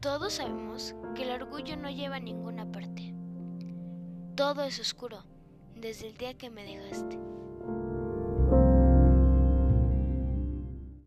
Todos sabemos que el orgullo no lleva a ninguna parte. Todo es oscuro desde el día que me dejaste.